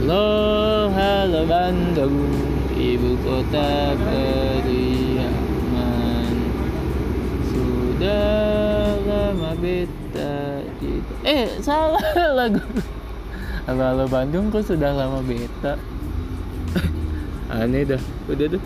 Halo, halo Bandung Ibu kota keriaman Sudah lama beta di Eh salah lagu. Halo halo Bandung kok sudah lama beta? Aneh dah. Udah dah